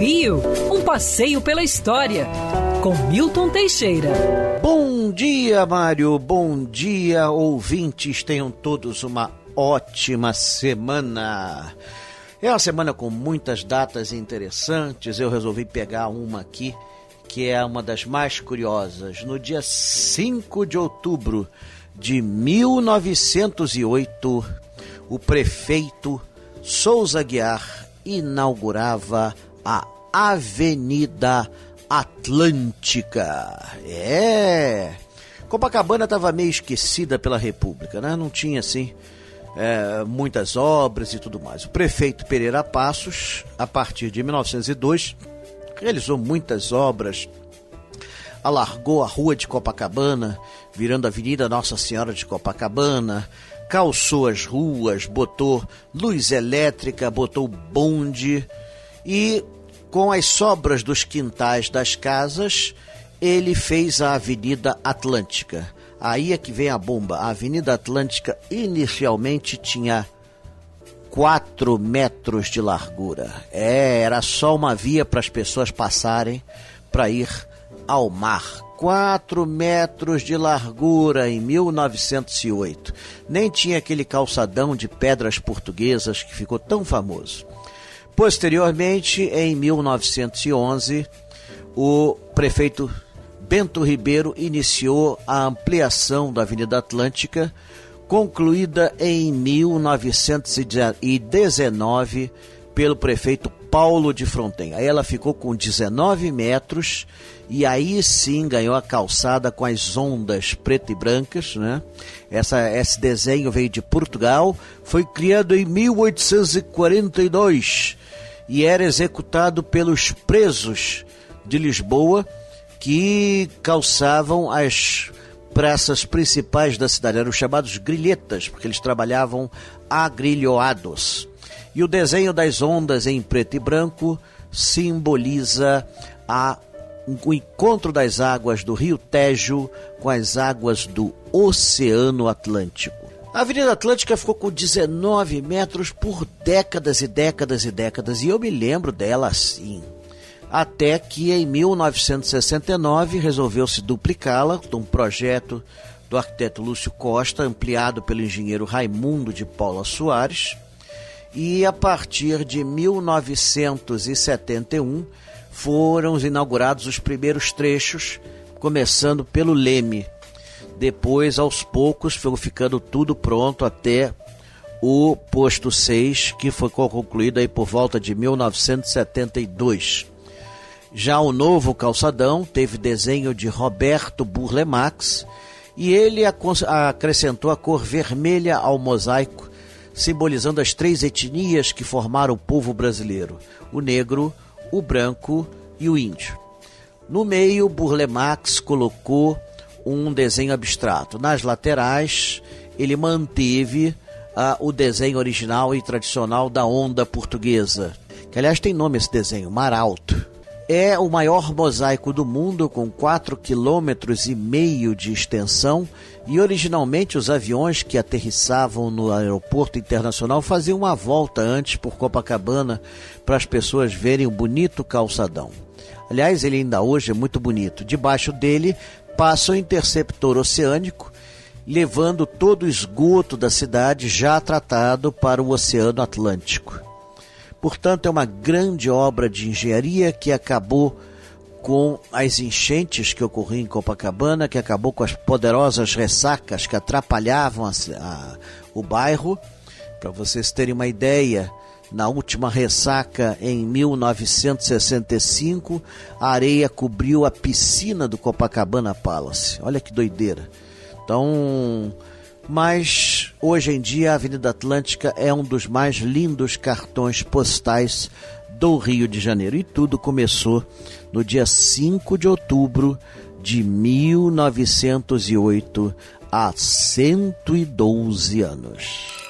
Rio, um passeio pela história, com Milton Teixeira. Bom dia, Mário. Bom dia, ouvintes. Tenham todos uma ótima semana. É uma semana com muitas datas interessantes. Eu resolvi pegar uma aqui que é uma das mais curiosas. No dia 5 de outubro de 1908, o prefeito Souza Guiar inaugurava a Avenida Atlântica. É. Copacabana estava meio esquecida pela República, né? Não tinha assim é, muitas obras e tudo mais. O prefeito Pereira Passos, a partir de 1902, realizou muitas obras, alargou a rua de Copacabana, virando a Avenida Nossa Senhora de Copacabana, calçou as ruas, botou luz elétrica, botou bonde e com as sobras dos quintais das casas, ele fez a Avenida Atlântica. Aí é que vem a bomba. A Avenida Atlântica inicialmente tinha 4 metros de largura. É, era só uma via para as pessoas passarem para ir ao mar. 4 metros de largura em 1908. Nem tinha aquele calçadão de pedras portuguesas que ficou tão famoso. Posteriormente, em 1911, o prefeito Bento Ribeiro iniciou a ampliação da Avenida Atlântica, concluída em 1919 pelo prefeito Paulo de Fronten. Aí ela ficou com 19 metros e aí sim ganhou a calçada com as ondas preto e brancas, né? Essa, esse desenho veio de Portugal, foi criado em 1842 e era executado pelos presos de Lisboa que calçavam as praças principais da cidade. Eram chamados grilhetas, porque eles trabalhavam agrilhoados. E o desenho das ondas em preto e branco simboliza a, o encontro das águas do rio Tejo com as águas do Oceano Atlântico. A Avenida Atlântica ficou com 19 metros por décadas e décadas e décadas, e eu me lembro dela assim. Até que em 1969 resolveu-se duplicá-la, com um projeto do arquiteto Lúcio Costa, ampliado pelo engenheiro Raimundo de Paula Soares. E a partir de 1971 foram inaugurados os primeiros trechos, começando pelo Leme, depois, aos poucos, foi ficando tudo pronto até o posto 6, que foi concluído aí por volta de 1972. Já o novo calçadão teve desenho de Roberto Burlemax e ele acrescentou a cor vermelha ao mosaico, simbolizando as três etnias que formaram o povo brasileiro: o negro, o branco e o índio. No meio, Burlemax colocou um desenho abstrato. Nas laterais, ele manteve ah, o desenho original e tradicional da onda portuguesa, que aliás tem nome esse desenho, Mar Alto. É o maior mosaico do mundo, com 4,5 km e meio de extensão, e originalmente os aviões que aterrissavam no aeroporto internacional faziam uma volta antes por Copacabana para as pessoas verem o bonito calçadão. Aliás, ele ainda hoje é muito bonito. Debaixo dele passa o interceptor oceânico, levando todo o esgoto da cidade já tratado para o Oceano Atlântico. Portanto, é uma grande obra de engenharia que acabou com as enchentes que ocorriam em Copacabana, que acabou com as poderosas ressacas que atrapalhavam a, a, o bairro. Para vocês terem uma ideia, na última ressaca em 1965, a areia cobriu a piscina do Copacabana Palace. Olha que doideira. Então, mas hoje em dia a Avenida Atlântica é um dos mais lindos cartões postais do Rio de Janeiro. E tudo começou no dia 5 de outubro de 1908, há 112 anos.